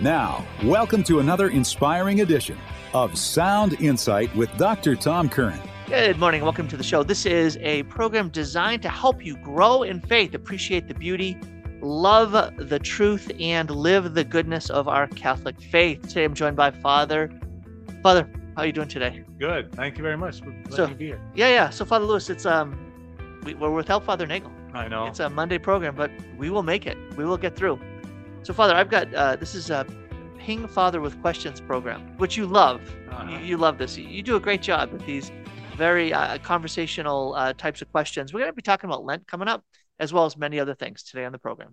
Now, welcome to another inspiring edition of Sound Insight with Dr. Tom Curran. Good morning. Welcome to the show. This is a program designed to help you grow in faith, appreciate the beauty, love the truth, and live the goodness of our Catholic faith. Today I'm joined by Father. Father, how are you doing today? Good. Thank you very much for letting So- me be here. Yeah, yeah. So Father Lewis, it's um, we, we're without Father Nagel. I know. It's a Monday program, but we will make it. We will get through. So, Father, I've got uh, this is a Ping Father with Questions program, which you love. Uh-huh. You, you love this. You, you do a great job with these very uh, conversational uh, types of questions. We're going to be talking about Lent coming up, as well as many other things today on the program.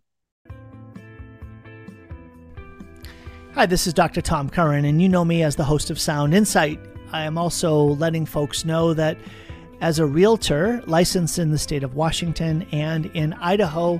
Hi, this is Dr. Tom Curran, and you know me as the host of Sound Insight. I am also letting folks know that as a realtor licensed in the state of Washington and in Idaho,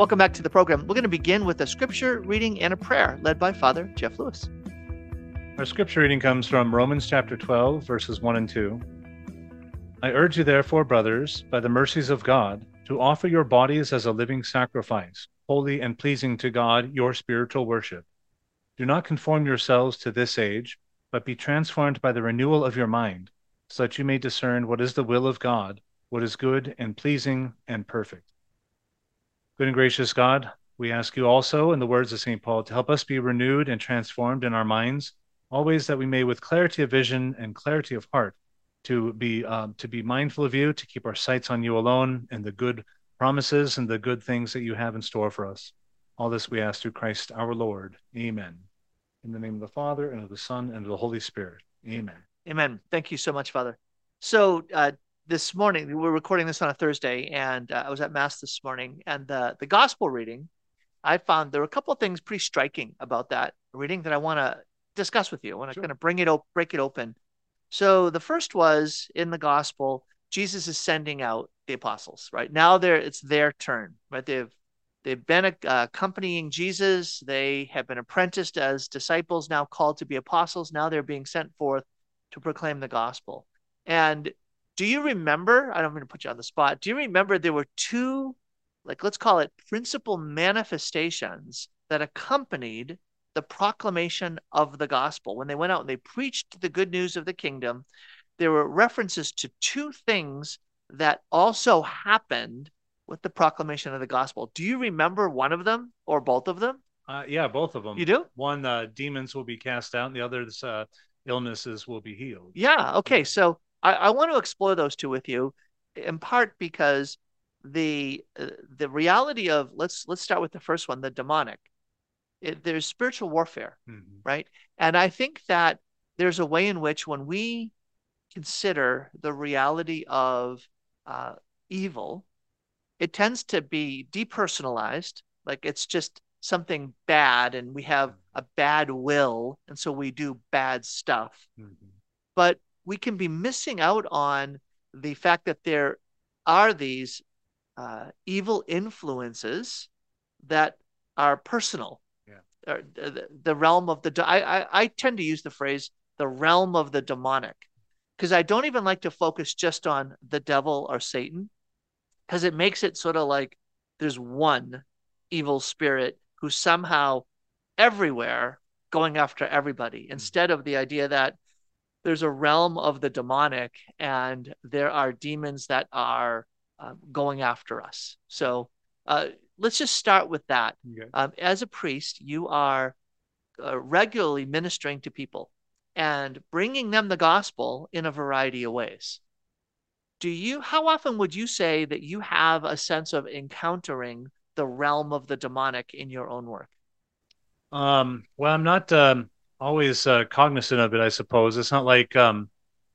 Welcome back to the program. We're going to begin with a scripture reading and a prayer led by Father Jeff Lewis. Our scripture reading comes from Romans chapter 12, verses 1 and 2. I urge you, therefore, brothers, by the mercies of God, to offer your bodies as a living sacrifice, holy and pleasing to God, your spiritual worship. Do not conform yourselves to this age, but be transformed by the renewal of your mind, so that you may discern what is the will of God, what is good and pleasing and perfect. Good and gracious God, we ask you also, in the words of St. Paul, to help us be renewed and transformed in our minds, always that we may, with clarity of vision and clarity of heart, to be um, to be mindful of you, to keep our sights on you alone, and the good promises and the good things that you have in store for us. All this we ask through Christ our Lord. Amen. In the name of the Father and of the Son and of the Holy Spirit. Amen. Amen. Thank you so much, Father. So uh, this morning we're recording this on a Thursday, and uh, I was at Mass this morning, and the the Gospel reading, I found there were a couple of things pretty striking about that reading that I want to discuss with you. I want to Sure. kind of bring it op- break it open. So the first was in the Gospel, Jesus is sending out the apostles. Right now, they're it's their turn. Right, they've they've been uh, accompanying Jesus. They have been apprenticed as disciples, now called to be apostles. Now they're being sent forth to proclaim the gospel. And do you remember? I don't mean to put you on the spot. Do you remember there were two, like let's call it principal manifestations that accompanied the proclamation of the gospel? When they went out and they preached the good news of the kingdom, there were references to two things that also happened with the proclamation of the gospel. Do you remember one of them or both of them? Uh, yeah, both of them. You do? One, uh, demons will be cast out, and the other's uh, illnesses will be healed. Yeah. Okay. So I, I want to explore those two with you, in part because the uh, the reality of let's let's start with the first one, the demonic. It, there's spiritual warfare, Mhm. right? And I think that there's a way in which when we consider the reality of uh, evil, it tends to be depersonalized, like it's just something bad, and we have a bad will, and so we do bad stuff Mhm. but we can be missing out on the fact that there are these uh, evil influences that are personal. Yeah. Or the, the realm of the. I, I I tend to use the phrase the realm of the demonic because I don't even like to focus just on the devil or Satan because it makes it sort of like there's one evil spirit who's somehow everywhere going after everybody instead of the idea that there's a realm of the demonic and there are demons that are uh, going after us. So uh, let's just start with that. Okay. Um, as a priest, you are uh, regularly ministering to people and bringing them the gospel in a variety of ways. Do you, how often would you say that you have a sense of encountering the realm of the demonic in your own work? Um, well, I'm not um, always uh, cognizant of it, I suppose. It's not like um,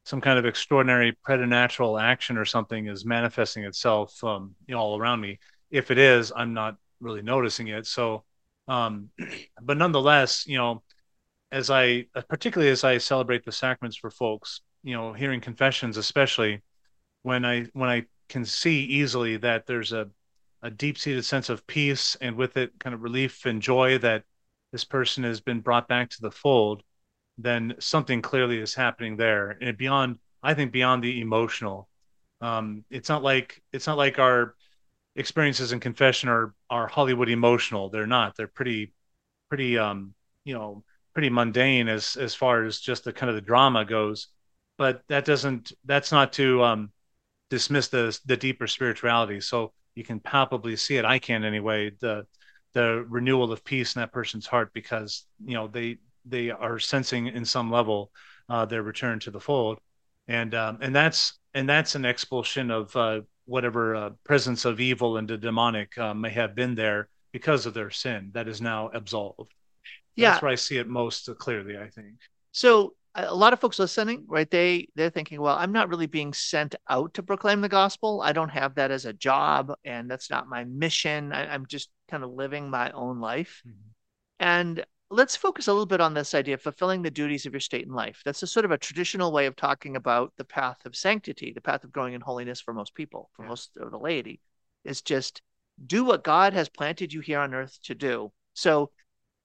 some kind of extraordinary preternatural action or something is manifesting itself um, you know, all around me. If it is, I'm not really noticing it. So, um, but nonetheless, you know, as I, particularly as I celebrate the sacraments for folks, you know, hearing confessions, especially when I when I can see easily that there's a a deep seated sense of peace and with it kind of relief and joy that this person has been brought back to the fold, then something clearly is happening there. And beyond, I think beyond the emotional. Um, it's not like it's not like our experiences in confession are are Hollywood emotional. They're not. They're pretty pretty um, you know, pretty mundane as as far as just the kind of the drama goes. But that doesn't that's not to um dismiss the the deeper spirituality. So you can palpably see it. I can anyway. The the renewal of peace in that person's heart because you know they they are sensing in some level uh, their return to the fold, and um, and that's and that's an expulsion of uh, whatever uh, presence of evil and the demonic uh, may have been there because of their sin that is now absolved. Yeah, that's where I see it most clearly. I think. So a lot of folks listening, right? They they're thinking, well, I'm not really being sent out to proclaim the gospel. I don't have that as a job, and that's not my mission. I, am just kind of living my own life. Mm-hmm. And let's focus a little bit on this idea of fulfilling the duties of your state in life. That's a sort of a traditional way of talking about the path of sanctity, the path of growing in holiness for most people, for yeah. most of the laity. Is just do what God has planted you here on earth to do. So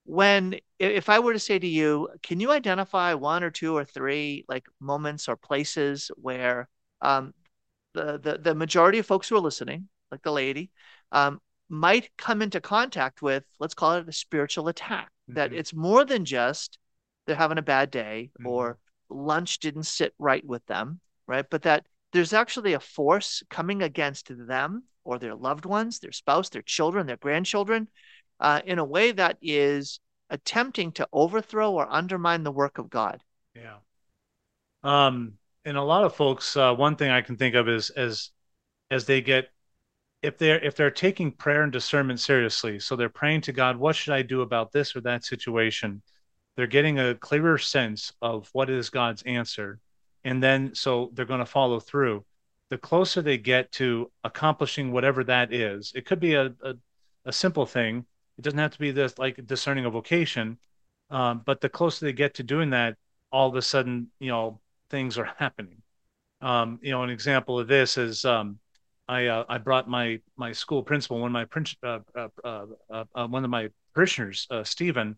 when if i were to say to you can you identify one or two or three like moments or places where um, the, the the majority of folks who are listening like the laity um, might come into contact with let's call it a spiritual attack mm-hmm. that it's more than just they're having a bad day mm-hmm. or lunch didn't sit right with them right but that there's actually a force coming against them or their loved ones their spouse their children their grandchildren uh, in a way that is attempting to overthrow or undermine the work of God. Yeah. Um, and a lot of folks, uh, one thing I can think of is as as they get if they're if they're taking prayer and discernment seriously, so they're praying to God, what should I do about this or that situation? They're getting a clearer sense of what is God's answer, and then so they're going to follow through. The closer they get to accomplishing whatever that is, it could be a, a, a simple thing it doesn't have to be this like discerning a vocation, um, but the closer they get to doing that, all of a sudden, you know, things are happening. Um, you know, an example of this is um, I uh, I brought my my school principal, one of my uh, uh, uh, uh, one of my parishioners, Stephen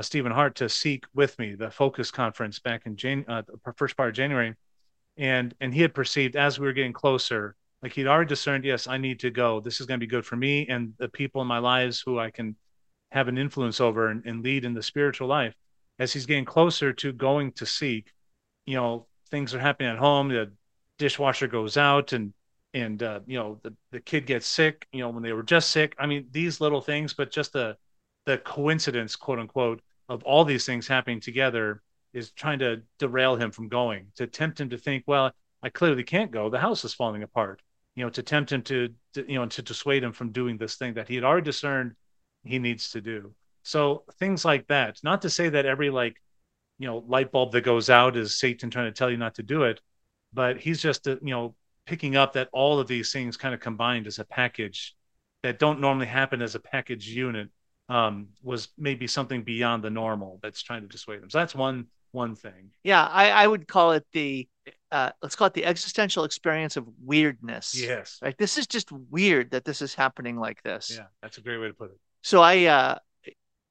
Stephen Hart, to seek with me the Focus Conference back in Jan- the first part of January, and and he had perceived as we were getting closer like he'd already discerned yes i need to go. This is going to be good for me and the people in my lives who i can have an influence over and, and lead in the spiritual life. As he's getting closer to going to seek you know things are happening at home the dishwasher goes out and and uh, you know the, the kid gets sick you know when they were just sick i mean these little things but just the the coincidence quote unquote of all these things happening together is trying to derail him from going to tempt him to think well i clearly can't go the house is falling apart you know to tempt him to, to you know to dissuade him from doing this thing that he had already discerned he needs to do. So things like that. Not to say that every like, you know, light bulb that goes out is Satan trying to tell you not to do it, but he's just uh, you know picking up that all of these things kind of combined as a package that don't normally happen as a package unit um, was maybe something beyond the normal that's trying to dissuade them. So that's one one thing. Yeah, I, I would call it the uh, let's call it the existential experience of weirdness. Yes. Like this is just weird that this is happening like this. Yeah, that's a great way to put it. So I, uh,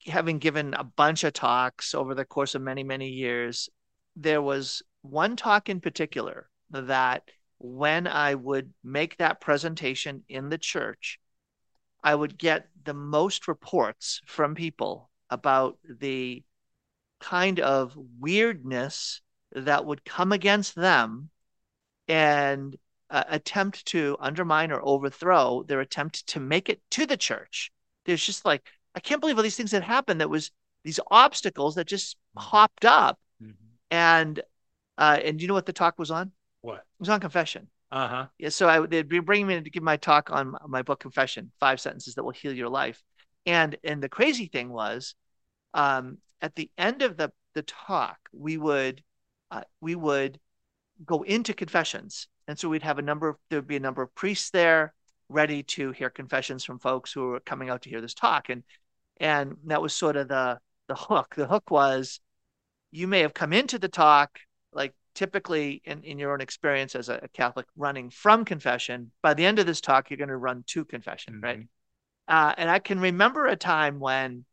having given a bunch of talks over the course of many, many years, there was one talk in particular that when I would make that presentation in the church, I would get the most reports from people about the kind of weirdness that would come against them and uh, attempt to undermine or overthrow their attempt to make it to the church there's just like I can't believe all these things that happened. That was these obstacles that just mm-hmm. popped up, mm-hmm. and uh, and you know what the talk was on? What it was on confession. Uh huh. Yeah. So I they'd be bringing me to give my talk on my book Confession, five sentences that will heal your life, and and the crazy thing was, um, at the end of the the talk, we would uh, we would go into confessions, and so we'd have a number of there would be a number of priests there ready to hear confessions from folks who were coming out to hear this talk and and that was sort of the the hook the hook was you may have come into the talk like typically in, in your own experience as a, a Catholic running from confession. By the end of this talk, you're going to run to confession, Mhm. right? Uh, and I can remember a time when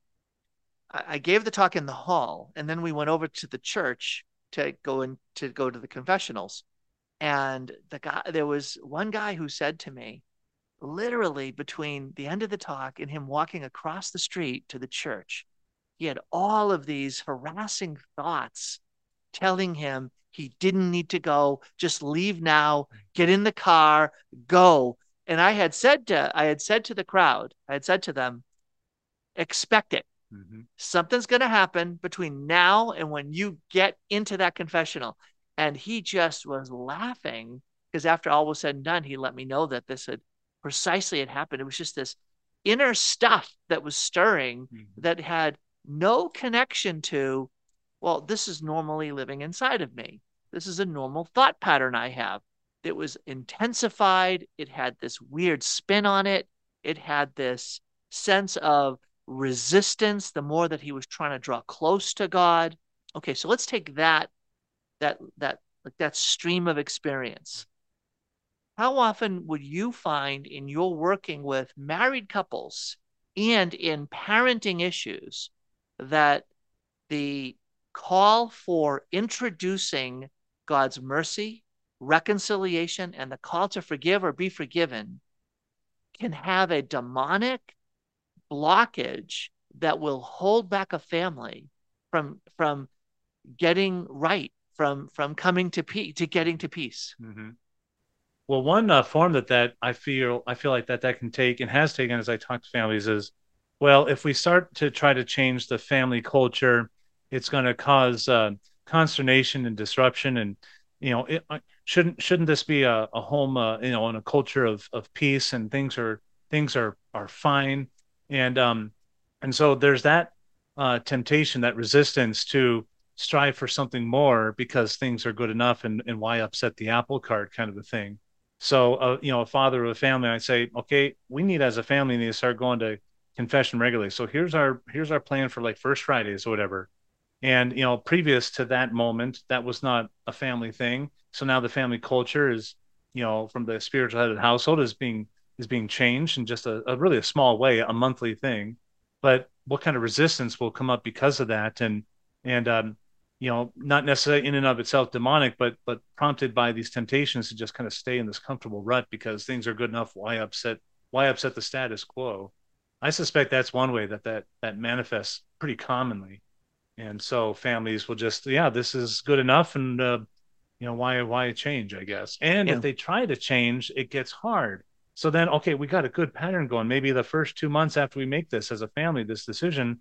I, I gave the talk in the hall, and then we went over to the church to go in to go to the confessionals. And the guy, there was one guy who said to me, literally between the end of the talk and him walking across the street to the church, he had all of these harassing thoughts telling him he didn't need to go, just leave now, get in the car, go. And I had said to I had said to the crowd, I had said to them, expect it. Mhm. Something's going to happen between now and when you get into that confessional. And he just was laughing because after all was said and done, he let me know that this had precisely had happened. It was just this inner stuff that was stirring Mhm. that had no connection to, well, this is normally living inside of me. This is a normal thought pattern I have. It was intensified. It had this weird spin on it. It had this sense of resistance the more that he was trying to draw close to God. Okay, so let's take that that that like that stream of experience. How often would you find in your working with married couples and in parenting issues that the call for introducing God's mercy, reconciliation, and the call to forgive or be forgiven can have a demonic blockage that will hold back a family from from getting right, from from coming to peace, to getting to peace. hmm Well, one uh, form that that I feel I feel like that that can take and has taken as I talk to families is, well, if we start to try to change the family culture, it's going to cause uh, consternation and disruption, and you know, it, uh, shouldn't shouldn't this be a, a home, uh, you know, in a culture of of peace and things are things are are fine, and um, and so there's that uh, temptation, that resistance to strive for something more because things are good enough and, and why upset the apple cart kind of a thing. So uh, you know a father of a family i say okay we need as a family need to start going to confession regularly. So here's our here's our plan for like first fridays or whatever and you know previous to that moment that was not a family thing. So now the family culture is you know from the spiritual head of the household is being is being changed in just a, a really a small way a monthly thing. But what kind of resistance will come up because of that? And and um you know not necessarily in and of itself demonic but but prompted by these temptations to just kind of stay in this comfortable rut because things are good enough. Why upset why upset the status quo? I suspect that's one way that that that manifests pretty commonly and so families will just yeah this is good enough and uh, you know why why change i guess and Yeah. if they try to change it gets hard so then okay we got a good pattern going maybe the first two months after we make this as a family this decision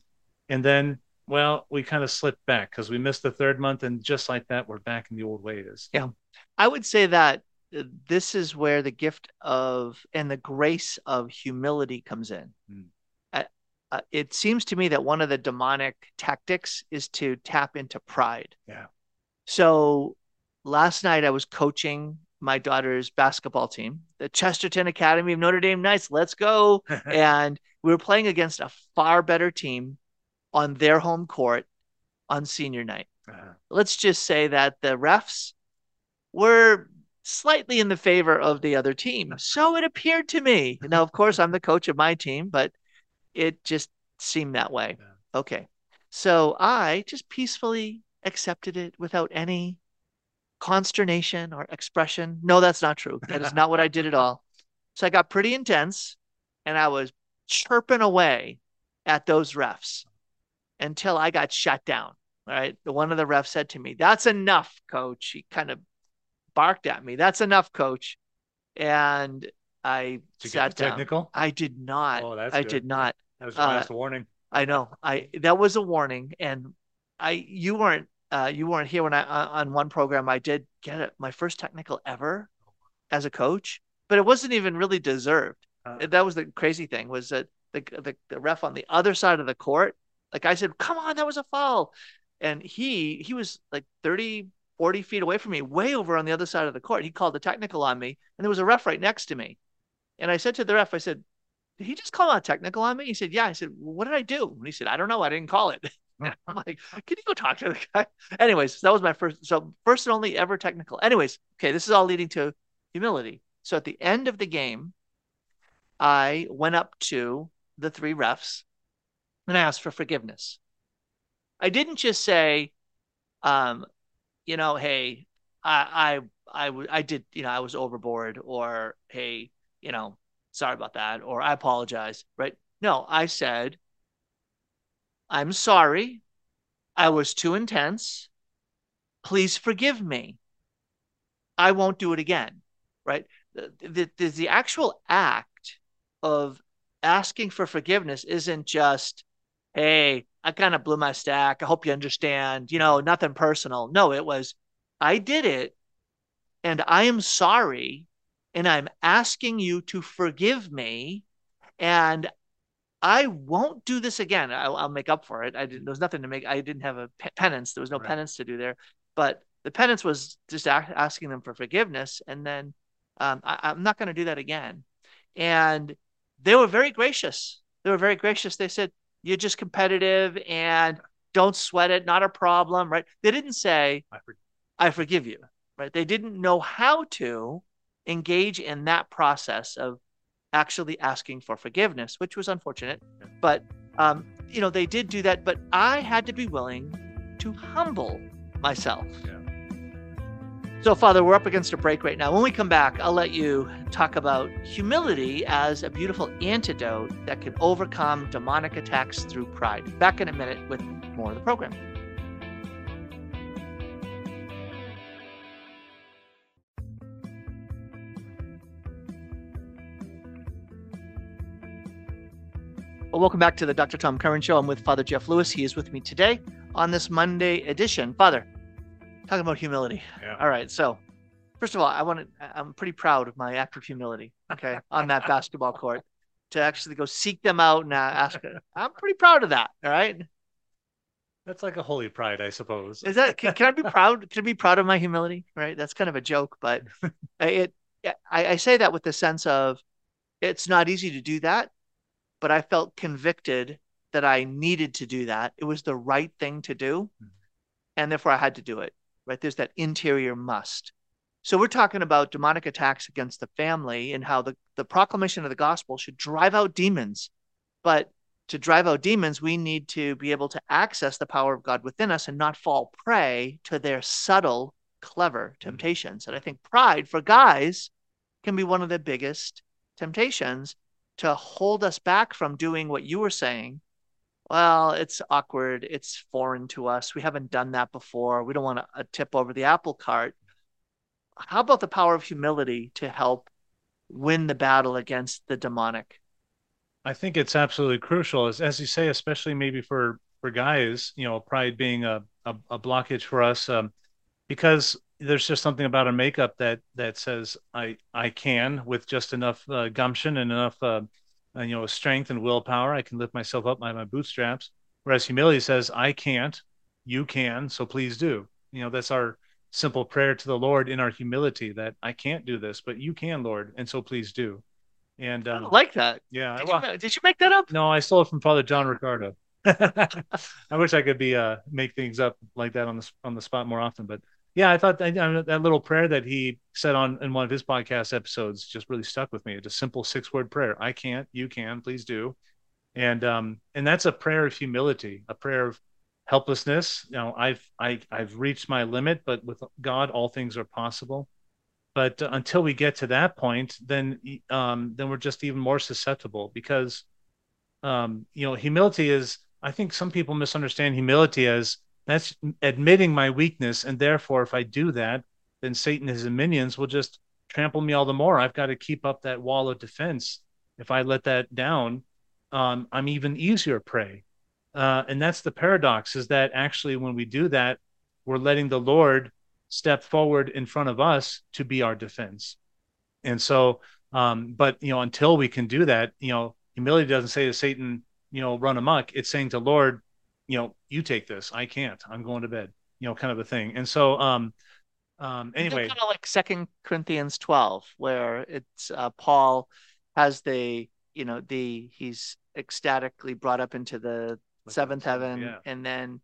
and then well we kind of slip back because we missed the third month and just like that we're back in the old ways yeah I would say that uh, this is where the gift of and the grace of humility comes in. Mm. Uh, it seems to me that one of the demonic tactics is to tap into pride. Yeah. So last night I was coaching my daughter's basketball team, the Chesterton Academy of Notre Dame Knights. Let's go. and we were playing against a far better team on their home court on senior night Uh, let's just say that the refs were slightly in the favor of the other team. So it appeared to me. Now, of course, I'm the coach of my team, but it just seemed that way. Yeah. Okay. So I just peacefully accepted it without any consternation or expression. No, that's not true. That is not what I did at all. So I got pretty intense and I was chirping away at those refs until I got shut down. All right. The one of the refs said to me, That's enough, coach. He kind of barked at me. That's enough, coach. And I did sat down. technical I did not. Oh, that's I good. did not. that was your uh, last warning I know. I that was a warning, and I you weren't uh, you weren't here when I on on one program I did get it my first technical ever as a coach, but it wasn't even really deserved. Uh, that was the crazy thing was that the, the the ref on the other side of the court, like I said, come on, that was a foul, and he he was like 30, 40 feet away from me, way over on the other side of the court. He called the technical on me, and there was a ref right next to me, and I said to the ref, I said, did he just call out technical on me? He said, yeah. I said, well, what did I do? And he said, I don't know. I didn't call it. I'm like, can you go talk to the guy? Anyways, that was my first, so first and only ever technical. Anyways, okay, this is all leading to humility. So at the end of the game, I went up to the three refs and I asked for forgiveness. I didn't just say, um, you know, hey, I, I, I, I did, you know, I was overboard, or hey, you know, sorry about that, or I apologize, right? No, I said, I'm sorry. I was too intense. Please forgive me. I won't do it again, right? The, the, the, actual act of asking for forgiveness isn't just, hey, I kind of blew my stack. I hope you understand, you know, nothing personal. No, it was, I did it and I am sorry and I'm asking you to forgive me and I won't do this again. I'll, I'll make up for it. I didn't, there was nothing to make. I didn't have a penance. There was no right. penance to do there, but the penance was just a- asking them for forgiveness. And then um, I, I'm not going to do that again. And they were very gracious. They were very gracious. They said, you're just competitive and don't sweat it. Not a problem. Right. They didn't say, I, for- I forgive you. Right. They didn't know how to engage in that process of actually asking for forgiveness, which was unfortunate. But um, you know, they did do that. But I had to be willing to humble myself. Yeah. So, Father, we're up against a break right now. When we come back, I'll let you talk about humility as a beautiful antidote that can overcome demonic attacks through pride. Back in a minute with more of the program. Well, welcome back to the Dr. Tom Curran Show. I'm with Father Jeff Lewis. He is with me today on this Monday edition. Father, talking about humility. Yeah. All right. So, first of all, I want to, I'm pretty proud of my act of humility, okay, on that basketball court to actually go seek them out and ask. I'm pretty proud of that. All right. That's like a holy pride, I suppose. Is that, can, can I be proud? Can I be proud of my humility? Right. That's kind of a joke, but it, I, I say that with the sense of it's not easy to do that but I felt convicted that I needed to do that. It was the right thing to do. Mm-hmm. And therefore I had to do it. Right. There's that interior must. So we're talking about demonic attacks against the family and how the, the proclamation of the gospel should drive out demons. But to drive out demons, we need to be able to access the power of God within us and not fall prey to their subtle, clever mm-hmm. temptations. And I think pride for guys can be one of the biggest temptations to hold us back from doing what you were saying. Well it's awkward. It's foreign to us. We haven't done that before. We don't want to tip over the apple cart. How about the power of humility to help win the battle against the demonic? I think it's absolutely crucial. As, as you say especially maybe for for guys you know pride being a, a, a blockage for us um, because there's just something about a makeup that that says I I can with just enough uh, gumption and enough uh, uh, you know strength and willpower I can lift myself up by my bootstraps. Whereas humility says I can't, you can, so please do. You know that's our simple prayer to the Lord in our humility that I can't do this, but you can, Lord, and so please do. And um, I like that. Yeah, did, well, you, did you make that up? No, I stole it from Father John Riccardo. I wish I could be uh make things up like that on the on the spot more often, but yeah, I thought that, that little prayer that he said on in one of his podcast episodes just really stuck with me. It's a simple six word prayer. I can't, you can, please do. And um and that's a prayer of humility, a prayer of helplessness. You know, I've I I've reached my limit, but with God all things are possible. But until we get to that point, then um then we're just even more susceptible because um you know, humility is I think some people misunderstand humility as that's admitting my weakness. And therefore, if I do that, then Satan and his minions will just trample me all the more. I've got to keep up that wall of defense. If I let that down, um, I'm even easier prey. Uh, and that's the paradox is that actually, when we do that, we're letting the Lord step forward in front of us to be our defense. And so, um, but you know, until we can do that, you know, humility doesn't say to Satan, you know, run amok. It's saying to Lord, you know, you take this. I can't. I'm going to bed. You know, kind of a thing. And so, um, um, anyway, kind of like Second Corinthians 12, where it's uh, Paul has the, you know, the he's ecstatically brought up into the seventh heaven, Yeah. and then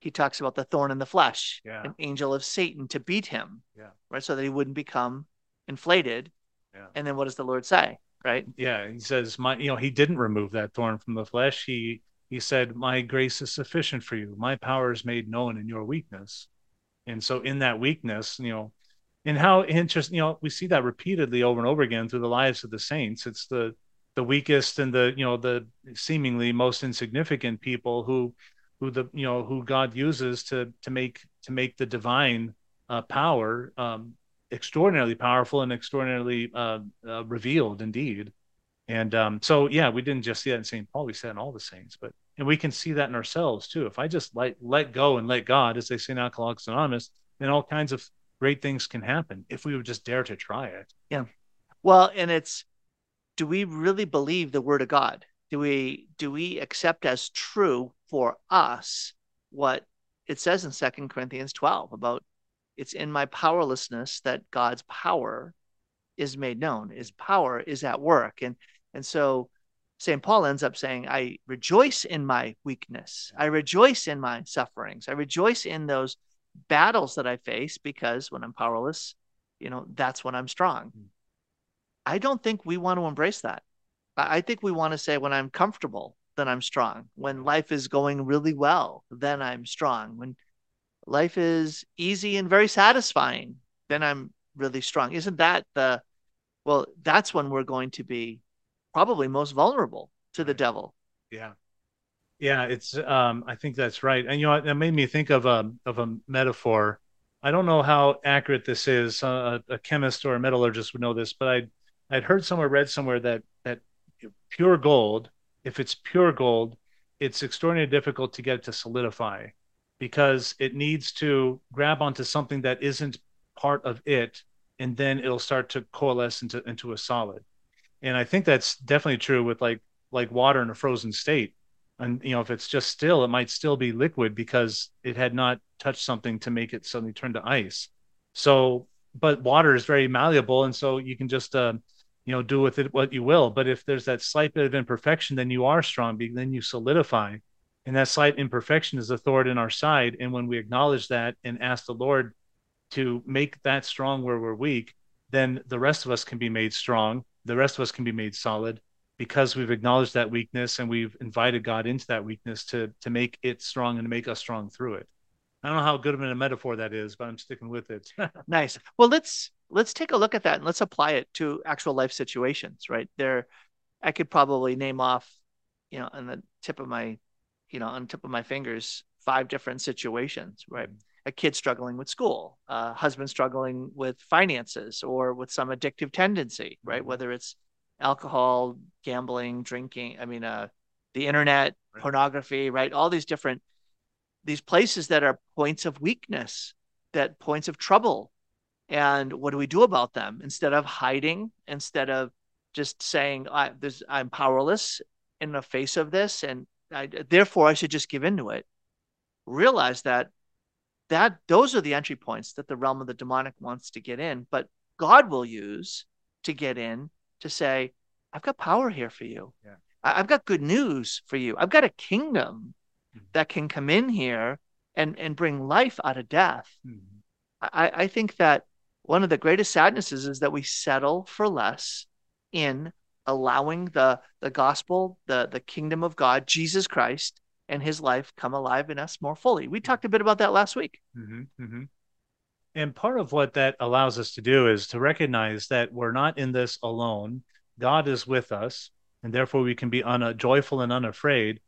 he talks about the thorn in the flesh, Yeah. an angel of Satan to beat him, Yeah. right, so that he wouldn't become inflated. Yeah. And then what does the Lord say, right? Yeah, he says, "My, you know, he didn't remove that thorn from the flesh. He he said, "My grace is sufficient for you. My power is made known in your weakness." And so, in that weakness, you know, and how interesting, you know, we see that repeatedly over and over again through the lives of the saints. It's the the weakest and the you know the seemingly most insignificant people who who the you know who God uses to to make to make the divine uh, power um, extraordinarily powerful and extraordinarily uh, uh, revealed indeed. And um, so, yeah, we didn't just see that in St. Paul; we see that in all the saints. But and we can see that in ourselves too. If I just let let go and let God, as they say in Alcoholics Anonymous, then all kinds of great things can happen if we would just dare to try it. Yeah. Well, and it's do we really believe the word of God? Do we do we accept as true for us what it says in Second Corinthians 12 about it's in my powerlessness that God's power is made known. His power is at work. And and so St. Paul ends up saying, I rejoice in my weakness. I rejoice in my sufferings. I rejoice in those battles that I face because when I'm powerless, you know, that's when I'm strong. Hmm. I don't think we want to embrace that. I I think we want to say when I'm comfortable, then I'm strong. When life is going really well, then I'm strong. When life is easy and very satisfying, then I'm really strong. Isn't that the, well, that's when we're going to be probably most vulnerable to the devil. Yeah. Yeah, it's um I think that's right. And you know, that made me think of a of a metaphor. I don't know how accurate this is. Uh, a chemist or a metallurgist would know this, but I I'd heard somewhere read somewhere that that pure gold, if it's pure gold, it's extraordinarily difficult to get it to solidify because it needs to grab onto something that isn't part of it and then it'll start to coalesce into into a solid and i think that's definitely true with like like water in a frozen state. And you know if it's just still it might still be liquid because it had not touched something to make it suddenly turn to ice. So but water is very malleable and so you can just uh, you know do with it what you will. But if there's that slight bit of imperfection then you are strong then you solidify. And that slight imperfection is the thorn in our side. And when we acknowledge that and ask the lord to make that strong where we're weak then the rest of us can be made strong the rest of us can be made solid because we've acknowledged that weakness and we've invited god into that weakness to to make it strong and to make us strong through it i don't know how good of a metaphor that is but i'm sticking with it Nice. Well, let's let's take a look at that and let's apply it to actual life situations, right? There I could probably name off, you know, on the tip of my, you know, on the tip of my fingers, five different situations, right? Mm-hmm. A kid struggling with school, a husband struggling with finances or with some addictive tendency, right? Mhm. Whether it's alcohol, gambling, drinking, I mean, uh, the internet, Right. pornography, right? All these different these places that are points of weakness, that points of trouble. And what do we do about them? Instead of hiding, instead of just saying, I, I'm powerless in the face of this, and I, therefore I should just give into it. Realize that that those are the entry points that the realm of the demonic wants to get in, but God will use to get in to say, I've got power here for you. Yeah. I, I've got good news for you. I've got a kingdom Mhm. that can come in here and and bring life out of death. Mhm. I, I think that one of the greatest sadnesses is that we settle for less in allowing the the gospel, the the kingdom of God, Jesus Christ, and his life come alive in us more fully. We talked a bit about that last week. hmm hmm And part of what that allows us to do is to recognize that we're not in this alone. God is with us, and therefore we can be un- joyful and unafraid.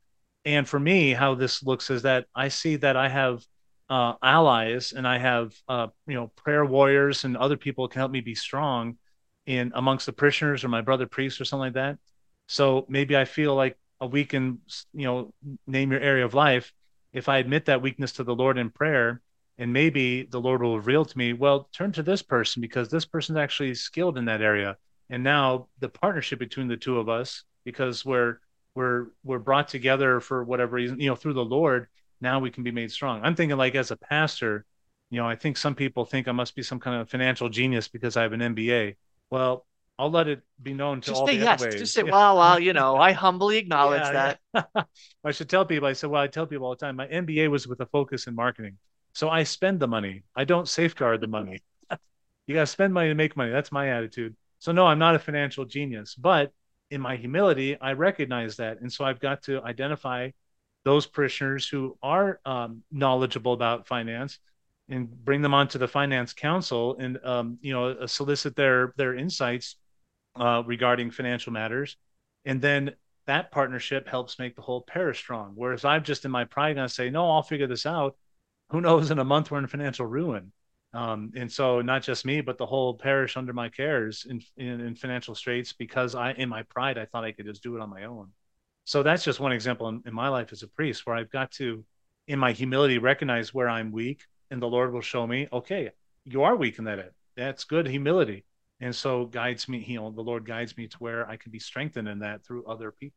And for me, how this looks is that I see that I have uh, allies and I have uh, you know prayer warriors and other people can help me be strong in amongst the parishioners or my brother priests or something like that. So maybe I feel like a weak and you know name your area of life. If I admit that weakness to the Lord in prayer, and maybe the Lord will reveal to me, well, turn to this person because this person's actually skilled in that area. And now the partnership between the two of us, because we're we're we're brought together for whatever reason, you know, through the Lord, now we can be made strong. I'm thinking like as a pastor, you know, I think some people think I must be some kind of financial genius because I have an MBA. Well, I'll let it be known to Just all say the yes. ways. Just say, Yeah. well, well, you know, I humbly acknowledge Yeah, that. yeah. I should tell people. I said, well, I tell people all the time. My MBA was with a focus in marketing, so I spend the money. I don't safeguard the money. you got to spend money to make money. That's my attitude. So no, I'm not a financial genius, but in my humility, I recognize that, and so I've got to identify those parishioners who are um, knowledgeable about finance and bring them onto the finance council and um, you know solicit their their insights uh, regarding financial matters. And then that partnership helps make the whole parish strong. Whereas i'm just in my pride going to say no i'll figure this out. Who knows in a month we're in financial ruin. Um, and so not just me but the whole parish under my cares in, in, in financial straits because i in my pride i thought i could just do it on my own. So that's just one example in, in my life as a priest where i've got to in my humility recognize where i'm weak and the lord will show me okay you are weak in that area. that's good humility and so guides me you know the lord guides me to where i can be strengthened in that through other people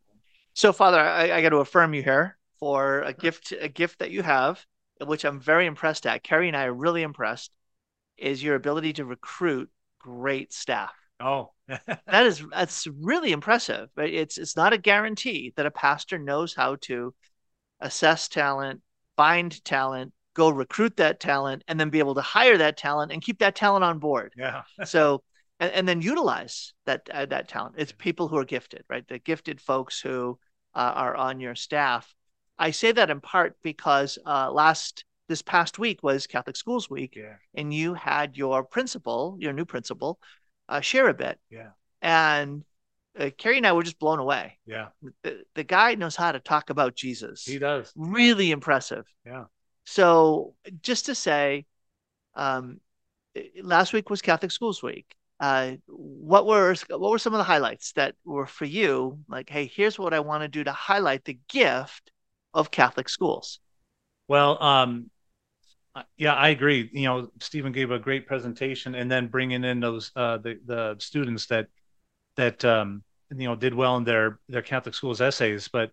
So, Father, I, I got to affirm you here for a gift, a gift that you have, which I'm very impressed at. Carrie and I are really impressed, is your ability to recruit great staff. oh That is that's really impressive. But it's it's not a guarantee that a pastor knows how to assess talent, find talent, go recruit that talent, and then be able to hire that talent and keep that talent on board. yeah so and, and then utilize that uh, that talent. It's people who are gifted right? The gifted folks who uh, are on your staff. I say that in part because uh, last this past week was catholic schools week yeah. and you had your principal your new principal uh, share a bit. Yeah. And uh, carrie and i were just blown away. Yeah. The, the guy knows how to talk about jesus. He does. Really impressive. Yeah. So just to say, um, last week was Catholic Schools Week. Uh, what were what were some of the highlights that were for you? Like, hey, here's what I want to do to highlight the gift of Catholic schools. Well, um, yeah, I agree. You know, Stephen gave a great presentation, and then bringing in those uh, the the students that that um, you know did well in their their Catholic schools essays. But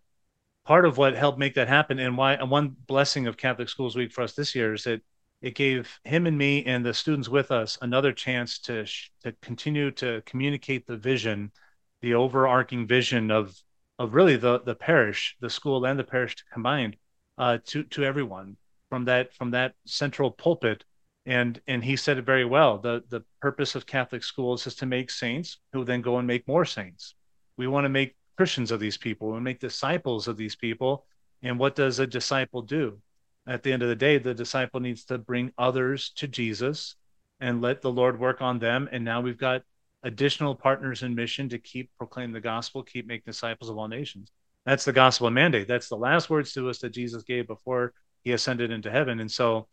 part of what helped make that happen, and why and one blessing of Catholic Schools Week for us this year is that it gave him and me and the students with us another chance to sh- to continue to communicate the vision, the overarching vision of of really the the parish, the school and the parish combined, uh, to to everyone from that from that central pulpit. And and he said it very well. The the purpose of Catholic schools is to make saints who then go and make more saints. We want to make Christians of these people. and make disciples of these people. And what does a disciple do? At the end of the day, the disciple needs to bring others to Jesus and let the Lord work on them. And now we've got additional partners in mission to keep proclaim the gospel, keep making disciples of all nations. That's the gospel mandate. That's the last words to us that Jesus gave before he ascended into heaven. And so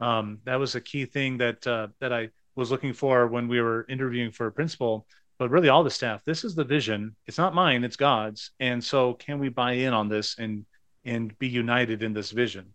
um, that was a key thing that uh, that I was looking for when we were interviewing for a principal. But really, all the staff. This is the vision. It's not mine. It's God's. And so, can we buy in on this and and be united in this vision?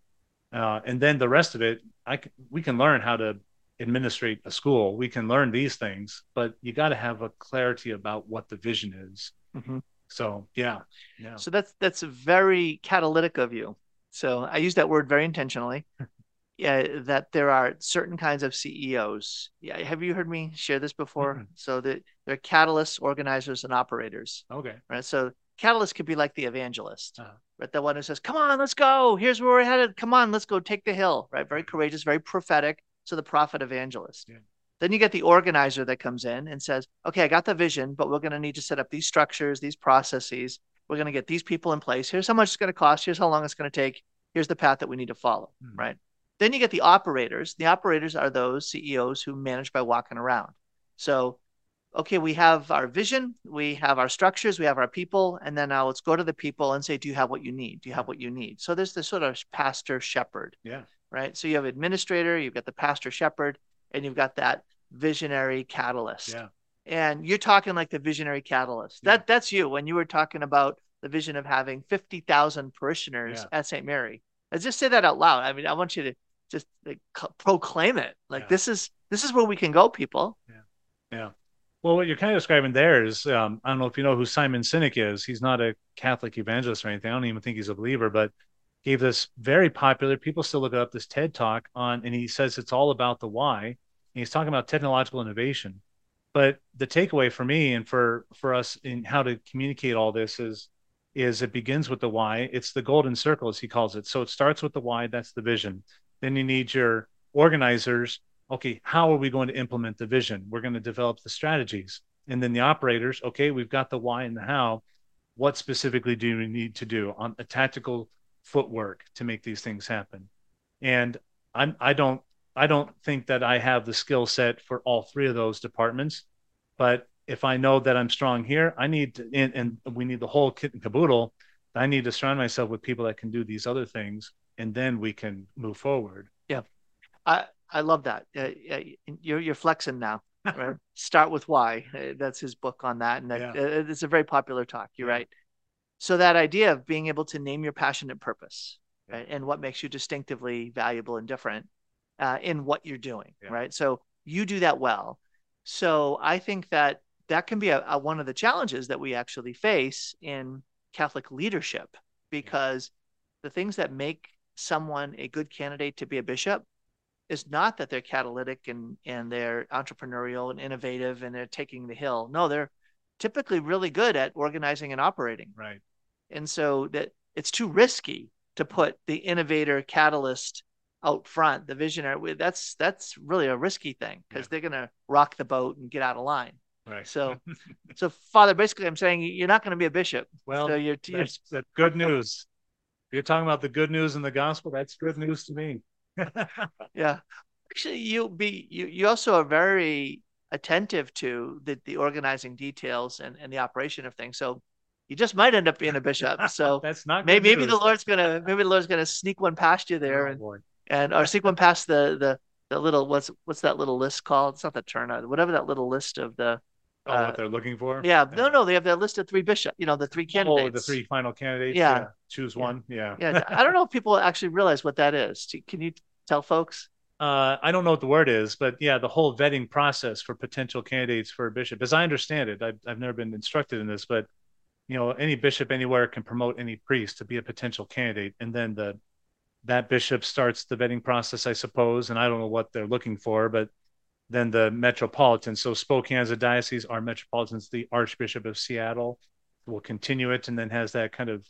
Uh, and then the rest of it, I c- we can learn how to administrate a school. We can learn these things, but you got to have a clarity about what the vision is. Mhm. So yeah, yeah, So that's that's very catalytic of you. So I use that word very intentionally. Yeah, that there are certain kinds of CEOs. Yeah, have you heard me share this before? Mhm. So that they're catalysts, organizers, and operators. okay, right? So catalyst could be like the evangelist, Uh-huh. The one who says, "Come on, let's go. Here's where we're headed. Come on, let's go take the hill." Right? Very courageous, very prophetic. So the prophet evangelist. Yeah. Then you get the organizer that comes in and says, "Okay, I got the vision, but we're going to need to set up these structures, these processes. We're going to get these people in place. Here's how much it's going to cost. Here's how long it's going to take. Here's the path that we need to follow." Hmm. Right? Then you get the operators. The operators are those CEOs who manage by walking around. So okay, we have our vision, we have our structures, we have our people, and then now let's go to the people and say, do you have what you need? Do you have what you need? So there's this sort of pastor shepherd, yeah, right? So you have administrator, you've got the pastor shepherd, and you've got that visionary catalyst. yeah, And you're talking like the visionary catalyst. Yeah. That that's you when you were talking about the vision of having 50,000 parishioners Yeah. at St. Mary. Let's just say that out loud. I mean, I want you to just like, proclaim it. Like Yeah. this is this is where we can go, people. Yeah. Yeah. Well, what you're kind of describing there is, um, I don't know if you know who Simon Sinek is. He's not a Catholic evangelist or anything. I don't even think he's a believer, but gave this very popular. People still look it up. This TED talk on, and he says it's all about the why. And he's talking about technological innovation, But the takeaway for me and for for us in how to communicate all this is is it begins with the why. It's the golden circle, as he calls it. So it starts with the why. That's the vision. Then you need your organizers. Okay, how are we going to implement the vision? We're going to develop the strategies. And then the operators. Okay, we've got the why and the how. What specifically do we need to do on a tactical footwork to make these things happen? And I'm I don't I don't think that I have the skill set for all three of those departments, but if I know that I'm strong here, I need to, and, and we need the whole kit and caboodle. I need to surround myself with people that can do these other things, and then we can move forward. Yeah, I I love that. Uh, you're you're flexing now. Right? Start with why. Uh, that's his book on that, and that, yeah. uh, it's a very popular talk. You're yeah. right. So that idea of being able to name your passionate purpose, right, and what makes you distinctively valuable and different uh, in what you're doing, yeah. right? So you do that well. So I think that that can be a, a, one of the challenges that we actually face in Catholic leadership because the things that make someone a good candidate to be a bishop is not that they're catalytic and and they're entrepreneurial and innovative and they're taking the hill. No, they're typically really good at organizing and operating. Right. And so that it's too risky to put the innovator catalyst out front, the visionary. That's that's really a risky thing because yeah. they're going to rock the boat and get out of line. Right. So, so Father, basically, I'm saying you're not going to be a bishop. Well, so you're, you're... That's, that's good news. If you're talking about the good news in the gospel, that's good news to me. Yeah, actually, you'll be you you also are very attentive to the the organizing details and and the operation of things. So you just might end up being a bishop. So that's not maybe maybe the Lord's gonna maybe the Lord's gonna sneak one past you there oh, and boy. and or sneak one past the the the little what's what's that little list called? It's not the turnout, whatever that little list of the Oh, uh, what they're looking for? Yeah. No, no, they have that list of three bishop. You know, the three candidates. Oh, the three final candidates. Yeah. yeah. Choose one. Yeah. Yeah. I don't know if people actually realize what that is. Can you tell folks? Uh, I don't know what the word is, but yeah, the whole vetting process for potential candidates for a bishop, as I understand it, I've, I've never been instructed in this, but you know, any bishop anywhere can promote any priest to be a potential candidate, and then the that bishop starts the vetting process, I suppose. And I don't know what they're looking for, but then the metropolitan. So Spokane as a diocese, our metropolitan's the Archbishop of Seattle will continue it and then has that kind of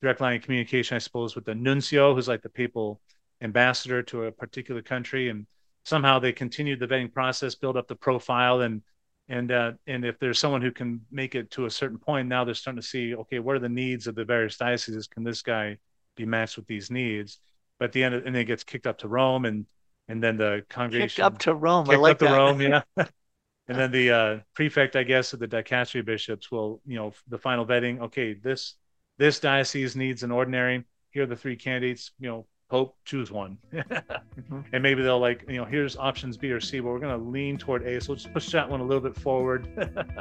direct line of communication, I suppose, with the nuncio, who's like the papal ambassador to a particular country. And somehow they continue the vetting process, build up the profile and and uh, and if there's someone who can make it to a certain point, now they're starting to see, okay, what are the needs of the various dioceses? Can this guy be matched with these needs? But at the end, of, and then it gets kicked up to Rome, and and then the congregation kicked up to Rome. Kicked like up that. to Rome, yeah. and then the uh, prefect, I guess, of the dicastery bishops will, you know, the final vetting. Okay, this this diocese needs an ordinary. Here are the three candidates. You know, Pope, choose one. mm-hmm. And maybe they'll like, you know, here's options B or C, but we're going to lean toward A. So let's push that one a little bit forward.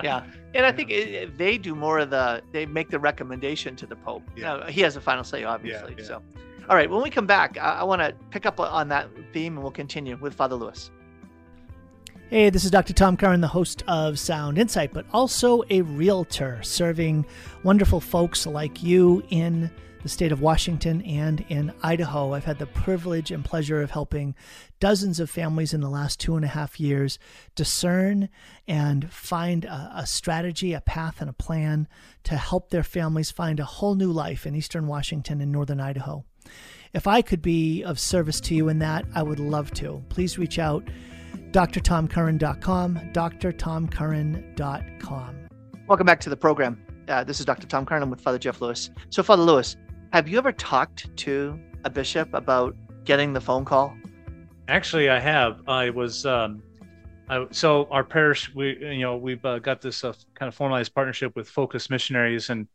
yeah. And I think it, they do more of the, they make the recommendation to the Pope. Yeah. Now, he has a final say, obviously. Yeah, yeah. So. All right, when we come back, I, want to pick up on that theme and we'll continue with Father Lewis. Hey, this is Dr. Tom Curran, the host of Sound Insight, but also a realtor serving wonderful folks like you in the state of Washington and in Idaho. I've had the privilege and pleasure of helping dozens of families in the last two and a half years discern and find a, a strategy, a path, and a plan to help their families find a whole new life in eastern Washington and northern Idaho. If I could be of service to you in that, I would love to. Please reach out drtomcurran.com, drtomcurran.com. Welcome back to the program. Uh, this is Dr. Tom Curran. I'm with Father Jeff Lewis. So, Father Lewis, have you ever talked to a bishop about getting the phone call? Actually, I have. I was um, I, so our parish. We you know we've uh, got this uh, kind of formalized partnership with Focus Missionaries, and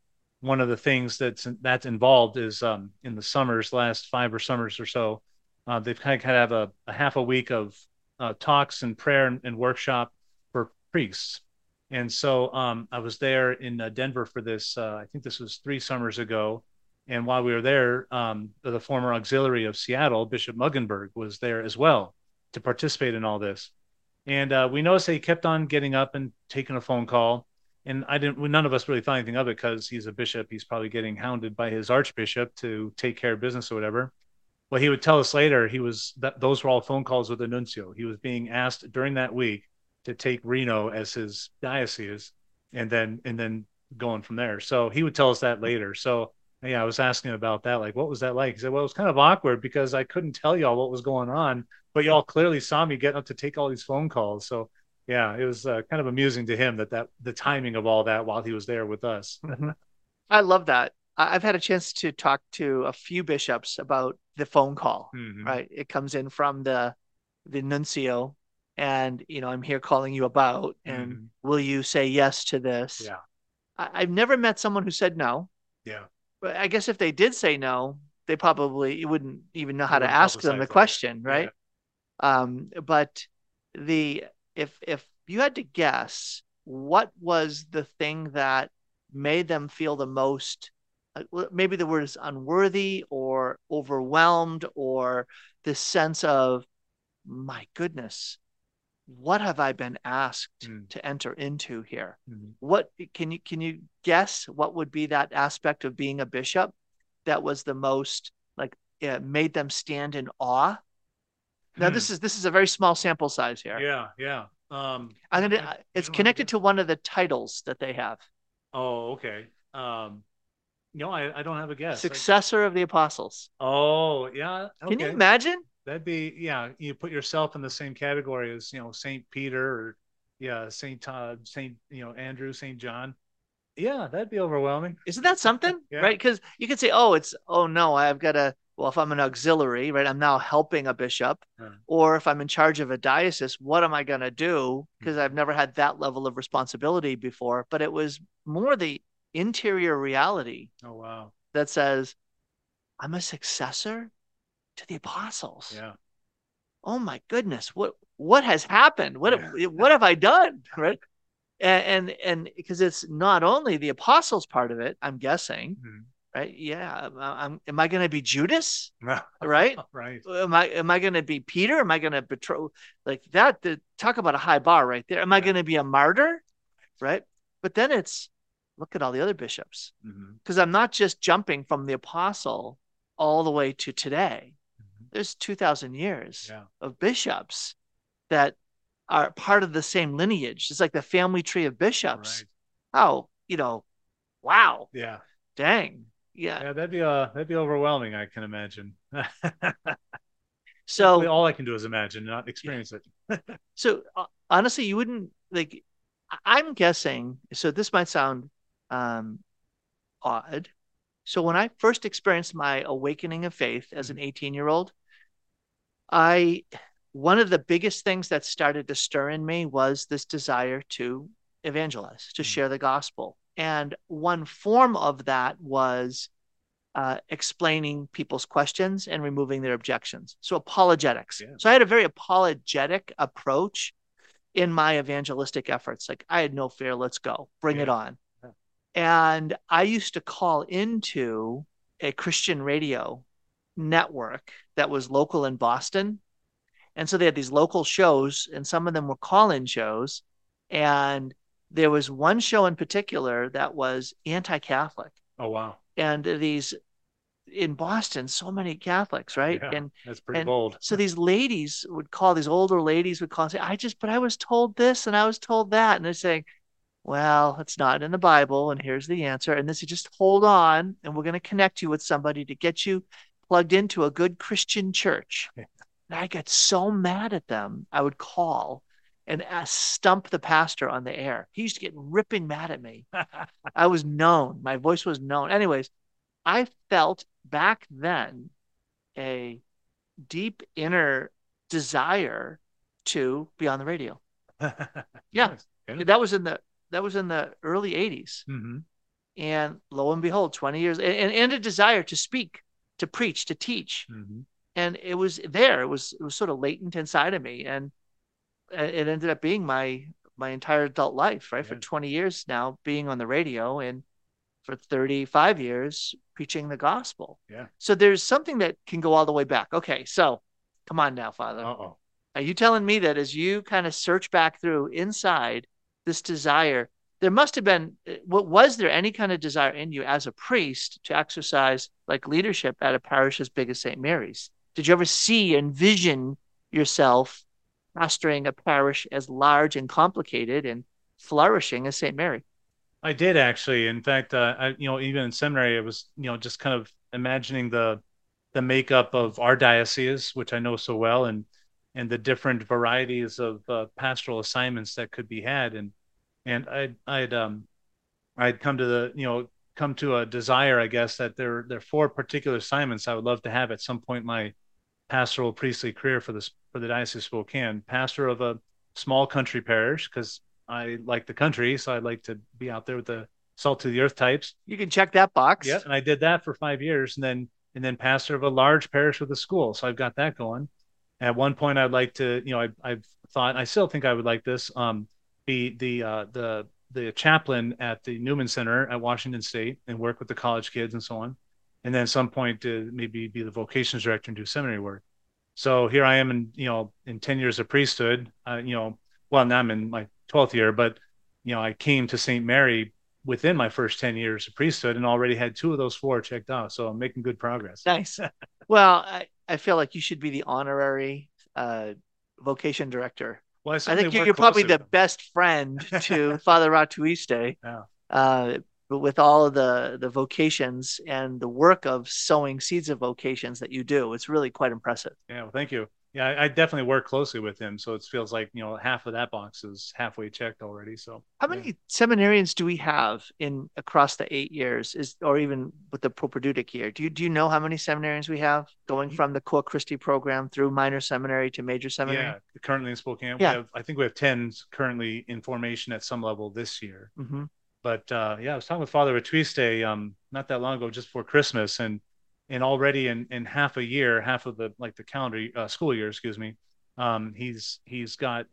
one of the things that's that's involved is um, in the summers, last five or summers or so, uh, they've kind of, kind of have a, a, half a week of uh, talks and prayer and, and, workshop for priests. And so um, I was there in uh, Denver for this. Uh, I think this was three summers ago. And while we were there, um, the former auxiliary of Seattle, Bishop Mueggenborg, was there as well to participate in all this. And uh, we noticed that he kept on getting up and taking a phone call and I didn't. None of us really thought anything of it because he's a bishop. He's probably getting hounded by his archbishop to take care of business or whatever. Well, he would tell us later he was that those were all phone calls with the nuncio. He was being asked during that week to take Reno as his diocese, and then and then going from there. So he would tell us that later. So yeah, I was asking about that. Like, what was that like? He said, well, it was kind of awkward because I couldn't tell y'all what was going on, but y'all clearly saw me getting up to take all these phone calls. So yeah, it was uh, kind of amusing to him that that the timing of all that while he was there with us. I love that. I've had a chance to talk to a few bishops about the phone call. Mhm. Right, it comes in from the the nuncio, and you know I'm here calling you about, and Mhm. will you say yes to this? Yeah. I, I've never met someone who said no. Yeah. But I guess if they did say no, they probably you wouldn't even know how to ask them publicize the that. question, Yeah. right? Um, but the if if you had to guess, what was the thing that made them feel the most? Maybe the word is unworthy or overwhelmed, or this sense of, my goodness, what have I been asked Mm. to enter into here? Mhm. What can you can you guess what would be that aspect of being a bishop that was the most like made them stand in awe? Now this is this is a very small sample size here. Hmm. Yeah, yeah. Um, I'm gonna. I- I It's don't have a connected to one of the titles that they have. Oh, okay. Um, no, I, I don't have a guess. I- Successor of the apostles. oh, yeah. Can you imagine? That'd be yeah. You put yourself in the same category as you know Saint Peter or yeah Saint Todd, Saint you know Andrew, Saint John. Yeah, that'd be overwhelming. Isn't that something? Yeah. Right? Because you could say, oh, it's oh no, I've got to. Well, if I'm an auxiliary, right, I'm now helping a bishop. Yeah. Or if I'm in charge of a diocese, what am I going to do? Hmm. Because I've never had that level of responsibility before. But it was more the interior reality Oh wow. that says, I'm a successor to the apostles. Yeah. oh my goodness, what what has happened? What Yeah. what have I done? Right. And and and because it's not only the apostles part of it, I'm guessing, Mhm. Right? Yeah, I'm, am I going to be Judas? Right. Right? Am I am I going to be Peter? Am I going to betray like that? The, talk about a high bar right there. Am I going to be a martyr? Right? But then it's look at all the other bishops because I'm not just jumping from the apostle all the way to today. Mhm. There's 2,000 years Yeah. of bishops that are part of the same lineage. It's like the family tree of bishops. Right. Oh, you know, wow, Yeah. dang. Yeah. Yeah. That'd be uh that'd be overwhelming. I can imagine. So, all I can do is imagine, not experience it. so uh, honestly, you wouldn't like, I'm guessing, so this might sound um, odd. So when I first experienced my awakening of faith as an 18 year old, I, one of the biggest things that started to stir in me was this desire to evangelize, to Mhm. share the gospel. And one form of that was uh, explaining people's questions and removing their objections. So apologetics. Yeah. So I had a very apologetic approach in my evangelistic efforts. Like I had no fear, let's go, bring it on. Yeah. And I used to call into a Christian radio network that was local in Boston. And so they had these local shows, and some of them were call in shows. And there was one show in particular that was anti Catholic. Oh wow. And these in Boston, so many Catholics, right? Yeah. And That's pretty and bold. so these ladies would call, these older ladies would call and say, I just, but I was told this and I was told that. And they're saying, well, it's not in the Bible. And here's the answer. And this is just hold on. And we're going to connect you with somebody to get you plugged into a good Christian church. Yeah. And I got so mad at them. I would call and stump the pastor on the air. He used to get ripping mad at me. I was known. My voice was known. Anyways, I felt back then a deep inner desire to be on the radio. Yeah. Nice. That was in the that was in the early 80s. hmm And lo and behold, 20 years and, and, a desire to speak, to preach, to teach. hmm And it was there. It was it was sort of latent inside of me. And it ended up being my my entire adult life, right? For 20 years now, being on the radio and for 35 years preaching the gospel. Yeah. So there's something that can go all the way back. Okay, so come on now, Father. Uh oh. Are you telling me that as you kind of search back through inside this desire, there must have been, what was there any kind of desire in you as a priest to exercise like leadership at a parish as big as St. Mary's? Did you ever see, envision yourself pastoring a parish as large and complicated and flourishing as St. Mary. I did actually. In fact, uh, I, you know, even in seminary, I was, you know, just kind of imagining the the makeup of our diocese, which I know so well, and and the different varieties of uh, pastoral assignments that could be had, and and I'd I'd um I'd come to the you know come to a desire, I guess, that there there are four particular assignments I would love to have at some point in my pastoral priestly career for this for the diocese of Spokane, pastor of a small country parish because I like the country, so I'd like to be out there with the salt to the earth types. You can check that box. Yeah, and I did that for five years, and then and then pastor of a large parish with a school. So I've got that going. At one point, I'd like to, you know, I, I've thought, I still think I would like this, um, be the uh, the the chaplain at the Newman Center at Washington State and work with the college kids and so on. And then at some point, to maybe be the vocations director and do seminary work. So here I am in, you know, in 10 years of priesthood, uh, you know, well, now I'm in my 12th year, but, you know, I came to St. Mary within my first 10 years of priesthood and already had two of those four checked off. So I'm making good progress. Nice. well, I, I feel like you should be the honorary uh, vocation director. Well, I, I think you're, you're probably the best friend to Father Ratuiste. Yeah. Uh, but with all of the the vocations and the work of sowing seeds of vocations that you do, it's really quite impressive. Yeah, well, thank you yeah, I, I, definitely work closely with him, so it feels like you know half of that box is halfway checked already. So, how many yeah. seminarians do we have in across the eight years? Is or even with the propaedeutic year? Do you do you know how many seminarians we have going from the Cor Christi program through minor seminary to major seminary? Yeah, currently in Spokane, yeah. we have I think we have ten currently in formation at some level this year. Mm-hmm. But uh, yeah, I was talking with Father Ratuiste um, not that long ago, just before Christmas, and and already in in half a year, half of the like the calendar uh, school year, excuse me, um, he's he's got,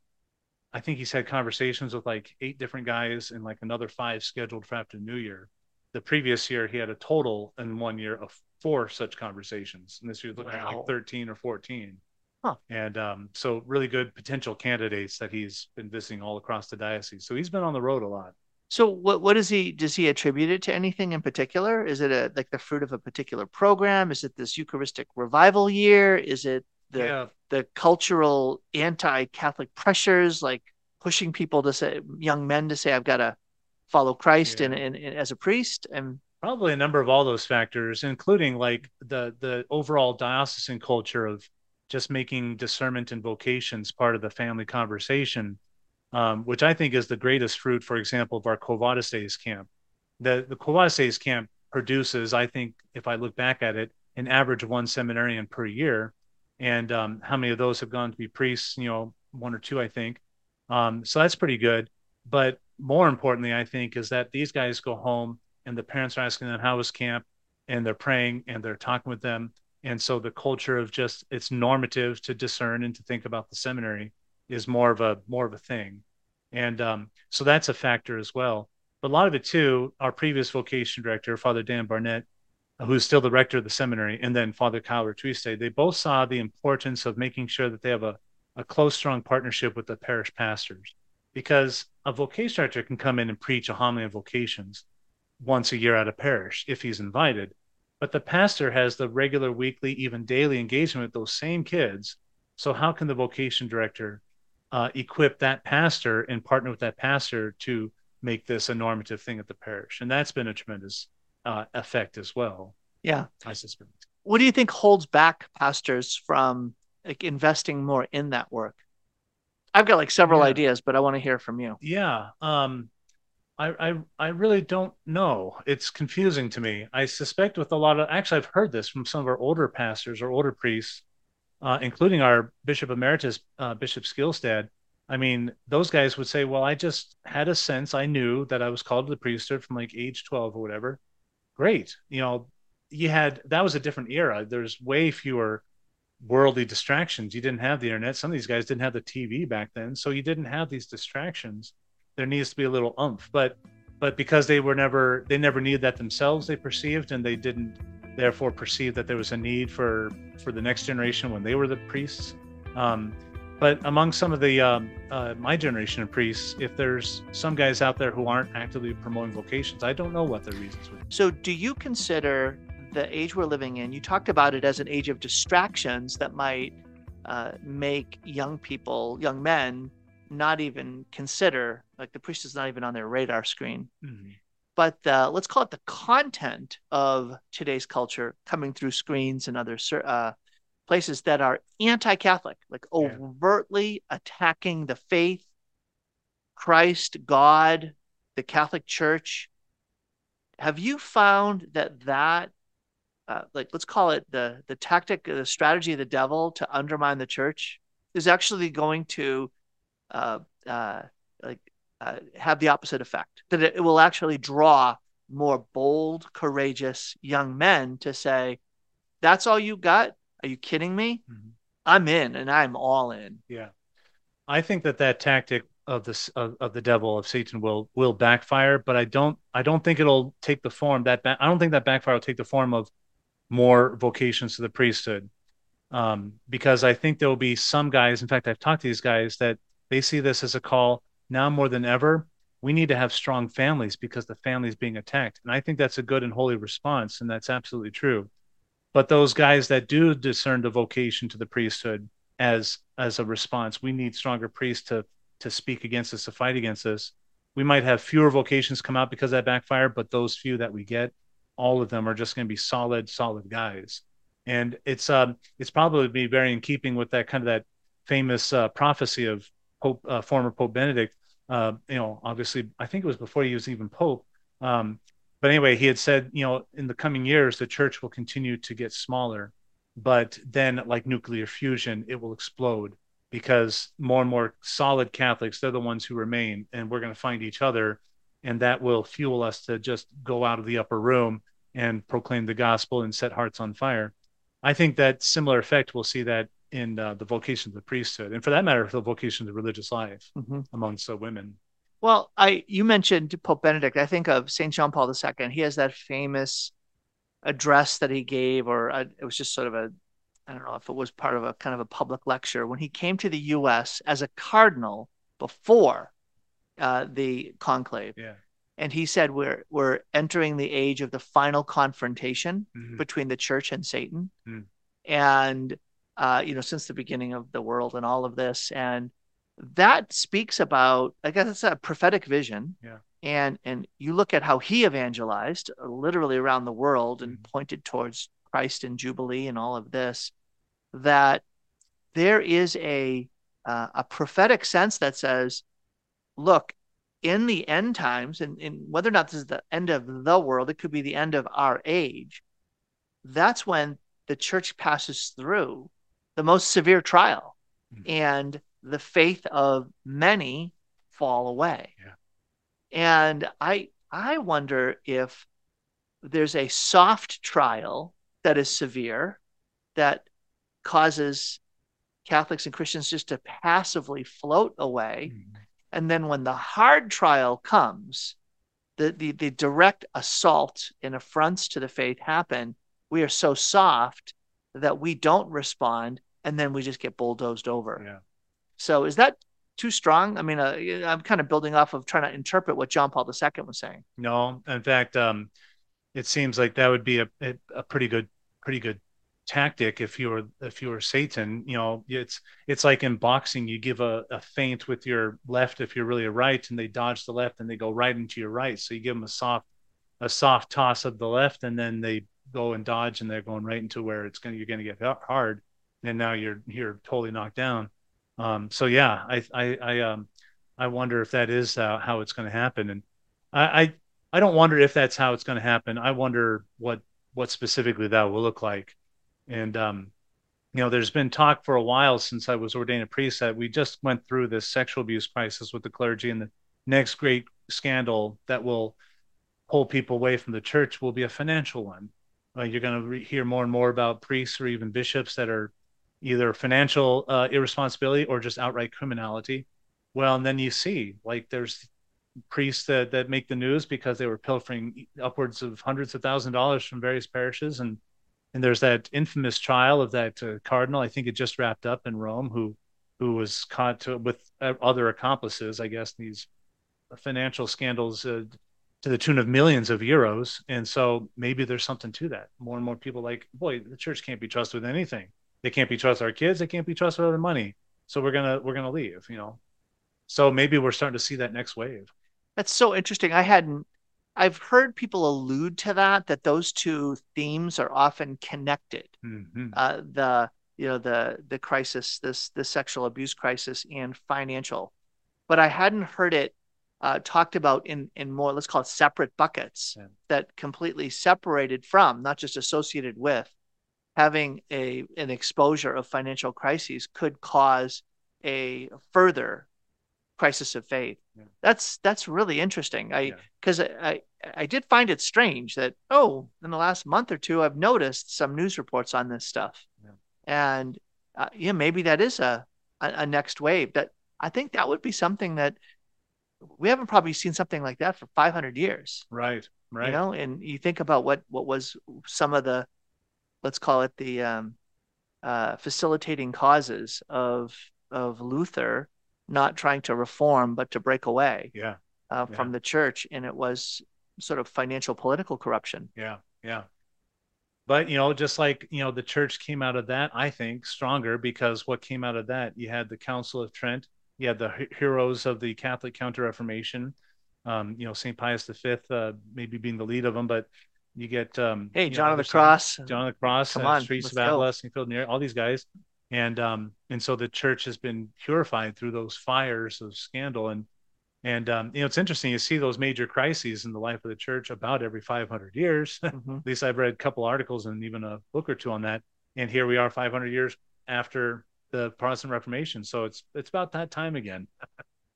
I think he's had conversations with like eight different guys and like another five scheduled for after New Year. The previous year he had a total in one year of four such conversations, and this year looking wow. at like thirteen or fourteen. Huh. And um, so really good potential candidates that he's been visiting all across the diocese. So he's been on the road a lot. So what what does he does he attribute it to anything in particular? Is it a like the fruit of a particular program? Is it this Eucharistic revival year? Is it the yeah. the cultural anti-Catholic pressures like pushing people to say young men to say I've got to follow Christ yeah. and, and, and as a priest and probably a number of all those factors, including like the the overall diocesan culture of just making discernment and vocations part of the family conversation um, which I think is the greatest fruit, for example, of our Quo Vadis camp. The, the Quo Vadis camp produces, I think, if I look back at it, an average one seminarian per year. And um, how many of those have gone to be priests? You know, one or two, I think. Um, so that's pretty good. But more importantly, I think, is that these guys go home and the parents are asking them, How was camp? And they're praying and they're talking with them. And so the culture of just it's normative to discern and to think about the seminary is more of a more of a thing, and um, so that's a factor as well. But a lot of it too, our previous vocation director, Father Dan Barnett, who's still the rector of the seminary, and then Father Kyle Ratuiste, they both saw the importance of making sure that they have a, a close, strong partnership with the parish pastors. Because a vocation director can come in and preach a homily of vocations once a year at a parish if he's invited. But the pastor has the regular weekly, even daily engagement with those same kids. So, how can the vocation director uh, equip that pastor and partner with that pastor to make this a normative thing at the parish. And that's been a tremendous uh, effect as well. Yeah. I suspect. What do you think holds back pastors from like investing more in that work? I've got like several yeah. ideas, but I want to hear from you. Yeah. Um, I, I, I really don't know. It's confusing to me. I suspect with a lot of actually I've heard this from some of our older pastors or older priests uh, including our Bishop Emeritus, uh, Bishop Skylstad, I mean, those guys would say, well, I just had a sense, I knew that I was called to the priesthood from like age 12 or whatever. Great. You know, you had, that was a different era. There's way fewer worldly distractions. You didn't have the internet. Some of these guys didn't have the TV back then. So you didn't have these distractions. There needs to be a little umph. But, but because they were never, they never needed that themselves, they perceived, and they didn't therefore perceived that there was a need for for the next generation when they were the priests. Um, but among some of the um, uh, my generation of priests, if there's some guys out there who aren't actively promoting vocations, I don't know what their reasons would. Be. So, do you consider the age we're living in? You talked about it as an age of distractions that might uh, make young people, young men, not even consider like the priest is not even on their radar screen. Mm-hmm. But uh, let's call it the content of today's culture coming through screens and other uh, places that are anti-Catholic, like overtly yeah. attacking the faith, Christ, God, the Catholic Church. Have you found that that uh, like let's call it the the tactic, the strategy of the devil to undermine the church is actually going to uh, uh, like uh, have the opposite effect. That it, will actually draw more bold, courageous young men to say, "That's all you got? Are you kidding me? Mm-hmm. I'm in, and I'm all in." Yeah, I think that that tactic of this of, of, the devil of Satan will will backfire, but I don't I don't think it'll take the form that ba- I don't think that backfire will take the form of more vocations to the priesthood. Um, because I think there will be some guys, in fact, I've talked to these guys that they see this as a call now more than ever. We need to have strong families because the family is being attacked. And I think that's a good and holy response. And that's absolutely true. But those guys that do discern the vocation to the priesthood as as a response, we need stronger priests to to speak against us, to fight against us. We might have fewer vocations come out because that backfire, but those few that we get, all of them are just going to be solid, solid guys. And it's um, it's probably be very in keeping with that kind of that famous uh, prophecy of Pope, uh, former Pope Benedict. Uh, you know, obviously, I think it was before he was even Pope. Um, but anyway, he had said, you know, in the coming years, the church will continue to get smaller, but then, like nuclear fusion, it will explode because more and more solid Catholics, they're the ones who remain, and we're going to find each other and that will fuel us to just go out of the upper room and proclaim the gospel and set hearts on fire. I think that similar effect we'll see that in uh, the vocation of the priesthood, and for that matter, the vocation of the religious life mm-hmm. amongst the women. Well, I you mentioned Pope Benedict. I think of Saint John Paul II. He has that famous address that he gave, or a, it was just sort of a, I don't know if it was part of a kind of a public lecture when he came to the U.S. as a cardinal before uh, the conclave. Yeah. And he said we're we're entering the age of the final confrontation mm-hmm. between the church and Satan. Mm. And uh, you know, since the beginning of the world and all of this. And that speaks about, I guess it's a prophetic vision. Yeah. And and you look at how he evangelized uh, literally around the world and mm-hmm. pointed towards Christ and Jubilee and all of this, that there is a uh, a prophetic sense that says look, in the end times, and, and whether or not this is the end of the world, it could be the end of our age. That's when the church passes through the most severe trial, mm-hmm. and the faith of many fall away. Yeah. And I I wonder if there's a soft trial that is severe that causes Catholics and Christians just to passively float away. Mm-hmm. And then when the hard trial comes, the, the, the direct assault and affronts to the faith happen, we are so soft that we don't respond and then we just get bulldozed over. Yeah. So is that too strong? I mean, uh, I'm kind of building off of trying to interpret what John Paul II was saying. No, in fact, um, it seems like that would be a, a pretty good, pretty good tactic if you're if you're satan you know it's it's like in boxing you give a, a feint with your left if you're really a right and they dodge the left and they go right into your right so you give them a soft a soft toss of the left and then they go and dodge and they're going right into where it's going you're going to get hard and now you're you're totally knocked down. Um so yeah i i i um i wonder if that is uh, how it's going to happen. And I, I i don't wonder if that's how it's going to happen. I wonder what what specifically that will look like. And um, you know, there's been talk for a while since I was ordained a priest that we just went through this sexual abuse crisis with the clergy, and the next great scandal that will pull people away from the church will be a financial one. Uh, you're going to re- hear more and more about priests or even bishops that are either financial uh, irresponsibility or just outright criminality. Well, and then you see like there's priests that, that make the news because they were pilfering upwards of hundreds of thousand dollars from various parishes and and there's that infamous trial of that uh, cardinal. I think it just wrapped up in Rome, who who was caught to, with uh, other accomplices. I guess these financial scandals uh, to the tune of millions of euros. And so maybe there's something to that. More and more people like, boy, the church can't be trusted with anything. They can't be trusted our kids they can't be trusted with their money so we're gonna we're gonna leave you know so maybe we're starting to see that next wave That's so interesting. I hadn't. I've heard people allude to that. That those two themes are often connected. hmm Uh, the you know the the crisis, this the sexual abuse crisis, and financial. But I hadn't heard it uh, talked about in in more let's call it separate buckets Yeah. that completely separated from, not just associated with, having a an exposure of financial crises could cause a further crisis of faith. Yeah. That's that's really interesting. I Yeah. because I, I I did find it strange that oh in the last month or two I've noticed some news reports on this stuff, Yeah. and uh, yeah maybe that is a, a a next wave. That I think that would be something that we haven't probably seen something like that for 500 years. right right You know, and you think about what what was some of the let's call it the um, uh, facilitating causes of of Luther not trying to reform but to break away yeah uh, Yeah. from the church, and it was sort of financial political corruption. Yeah, yeah. But you know, just like you know, the church came out of that, I think, stronger because what came out of that, you had the Council of Trent, you had the heroes of the Catholic Counter Reformation, um, you know, Saint Pius V, uh, maybe being the lead of them, but you get um, Hey, you know, John of the Cross. John of the Cross, Come uh, on, Streets of. Avila, St. Philip all these guys, and um, and so the church has been purified through those fires of scandal, and and um, you know, it's interesting. You see those major crises in the life of the church about every 500 years. Mhm. At least I've read a couple articles and even a book or two on that. And here we are, 500 years after the Protestant Reformation. So it's it's about that time again.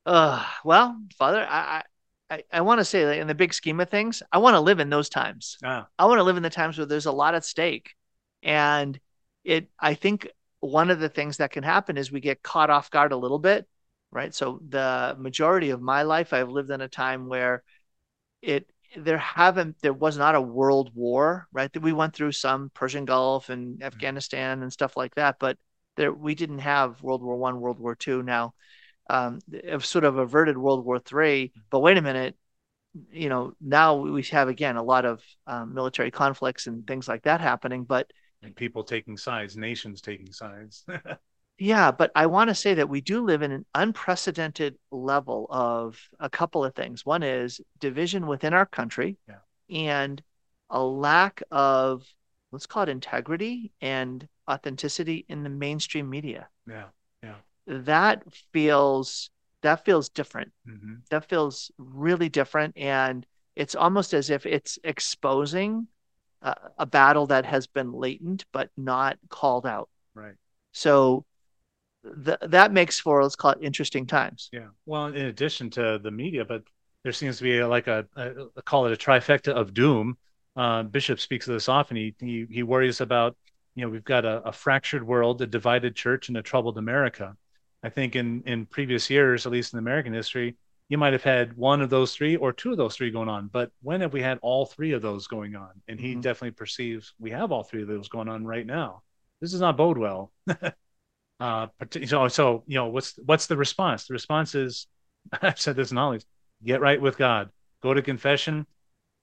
Uh, well, Father, I I, I want to say that in the big scheme of things, I want to live in those times. Ah, I want to live in the times where there's a lot at stake. And it I think one of the things that can happen is we get caught off guard a little bit, right? So the majority of my life I've lived in a time where it there haven't there was not a world war, right? That we went through some Persian Gulf and Afghanistan and stuff like that, but there we didn't have World War One, World War Two. Now, um, have sort of averted World War Three, but wait a minute, you know, now we have again a lot of um, military conflicts and things like that happening. But and people taking sides, nations taking sides. yeah, but I want to say that we do live in an unprecedented level of a couple of things. One is division within our country Yeah. and a lack of, let's call it integrity and authenticity in the mainstream media. Yeah. Yeah. That feels that feels different. hmm That feels really different, and it's almost as if it's exposing a, a battle that has been latent but not called out. Right. So th- that makes for let's call it interesting times. Yeah. Well, in addition to the media, but there seems to be a, like a, a, a call it a trifecta of doom. Uh, Bishop speaks of this often. He, he he worries about you know we've got a, a fractured world, a divided church, and a troubled America. I think in in previous years, at least in American history, you might have had one of those three or two of those three going on. But when have we had all three of those going on? And he Mhm. definitely perceives we have all three of those going on right now. This does not bode well. uh, so so you know what's what's the response? The response is I've said this in always get right with God, go to confession,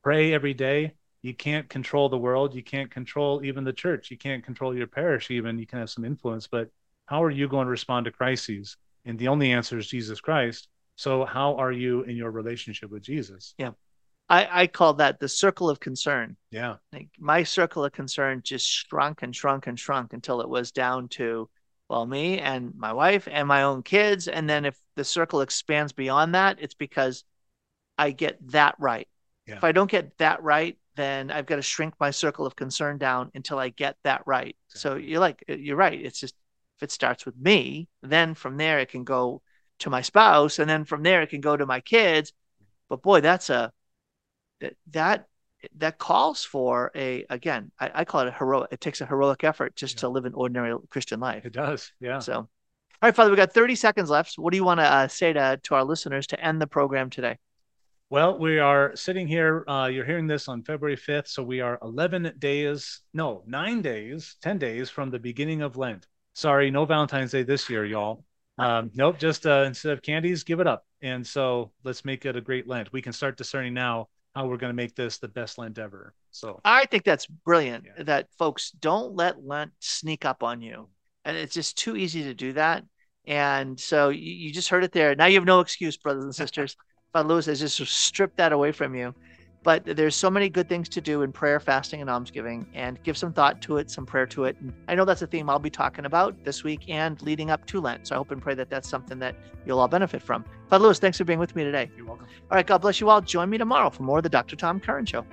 pray every day. You can't control the world. You can't control even the church. You can't control your parish, even. You can have some influence, but how are you going to respond to crises? And the only answer is Jesus Christ. So, how are you in your relationship with Jesus? Yeah. I, I call that the circle of concern. Yeah. Like my circle of concern just shrunk and shrunk and shrunk until it was down to well me and my wife and my own kids. And then if the circle expands beyond that, it's because I get that right. Yeah. If I don't get that right, then I've got to shrink my circle of concern down until I get that right. So you're like you're right. It's just if it starts with me, then from there it can go to my spouse, and then from there it can go to my kids. But boy, that's a that that that calls for a again, I, I call it a heroic. It takes a heroic effort just Yeah. to live an ordinary Christian life. It does. Yeah. So, all right, Father, we got 30 seconds left. What do you want to uh, say to to our listeners to end the program today? Well, we are sitting here. Uh, you're hearing this on February 5th. So we are 11 days, no, nine days, 10 days from the beginning of Lent. Sorry, no Valentine's Day this year, y'all. Um, nope, just uh, instead of candies, give it up. And so let's make it a great Lent. We can start discerning now how we're going to make this the best Lent ever. So I think that's brilliant Yeah. that folks don't let Lent sneak up on you. And it's just too easy to do that. And so you, you just heard it there. Now you have no excuse, brothers and sisters. but Lewis has just stripped that away from you. But there's so many good things to do in prayer, fasting, and almsgiving, and give some thought to it, some prayer to it. And I know that's a theme I'll be talking about this week and leading up to Lent. So I hope and pray that that's something that you'll all benefit from. Father Lewis, thanks for being with me today. you're welcome. All right, God bless you all. Join me tomorrow for more of the Dr. Tom Curran Show.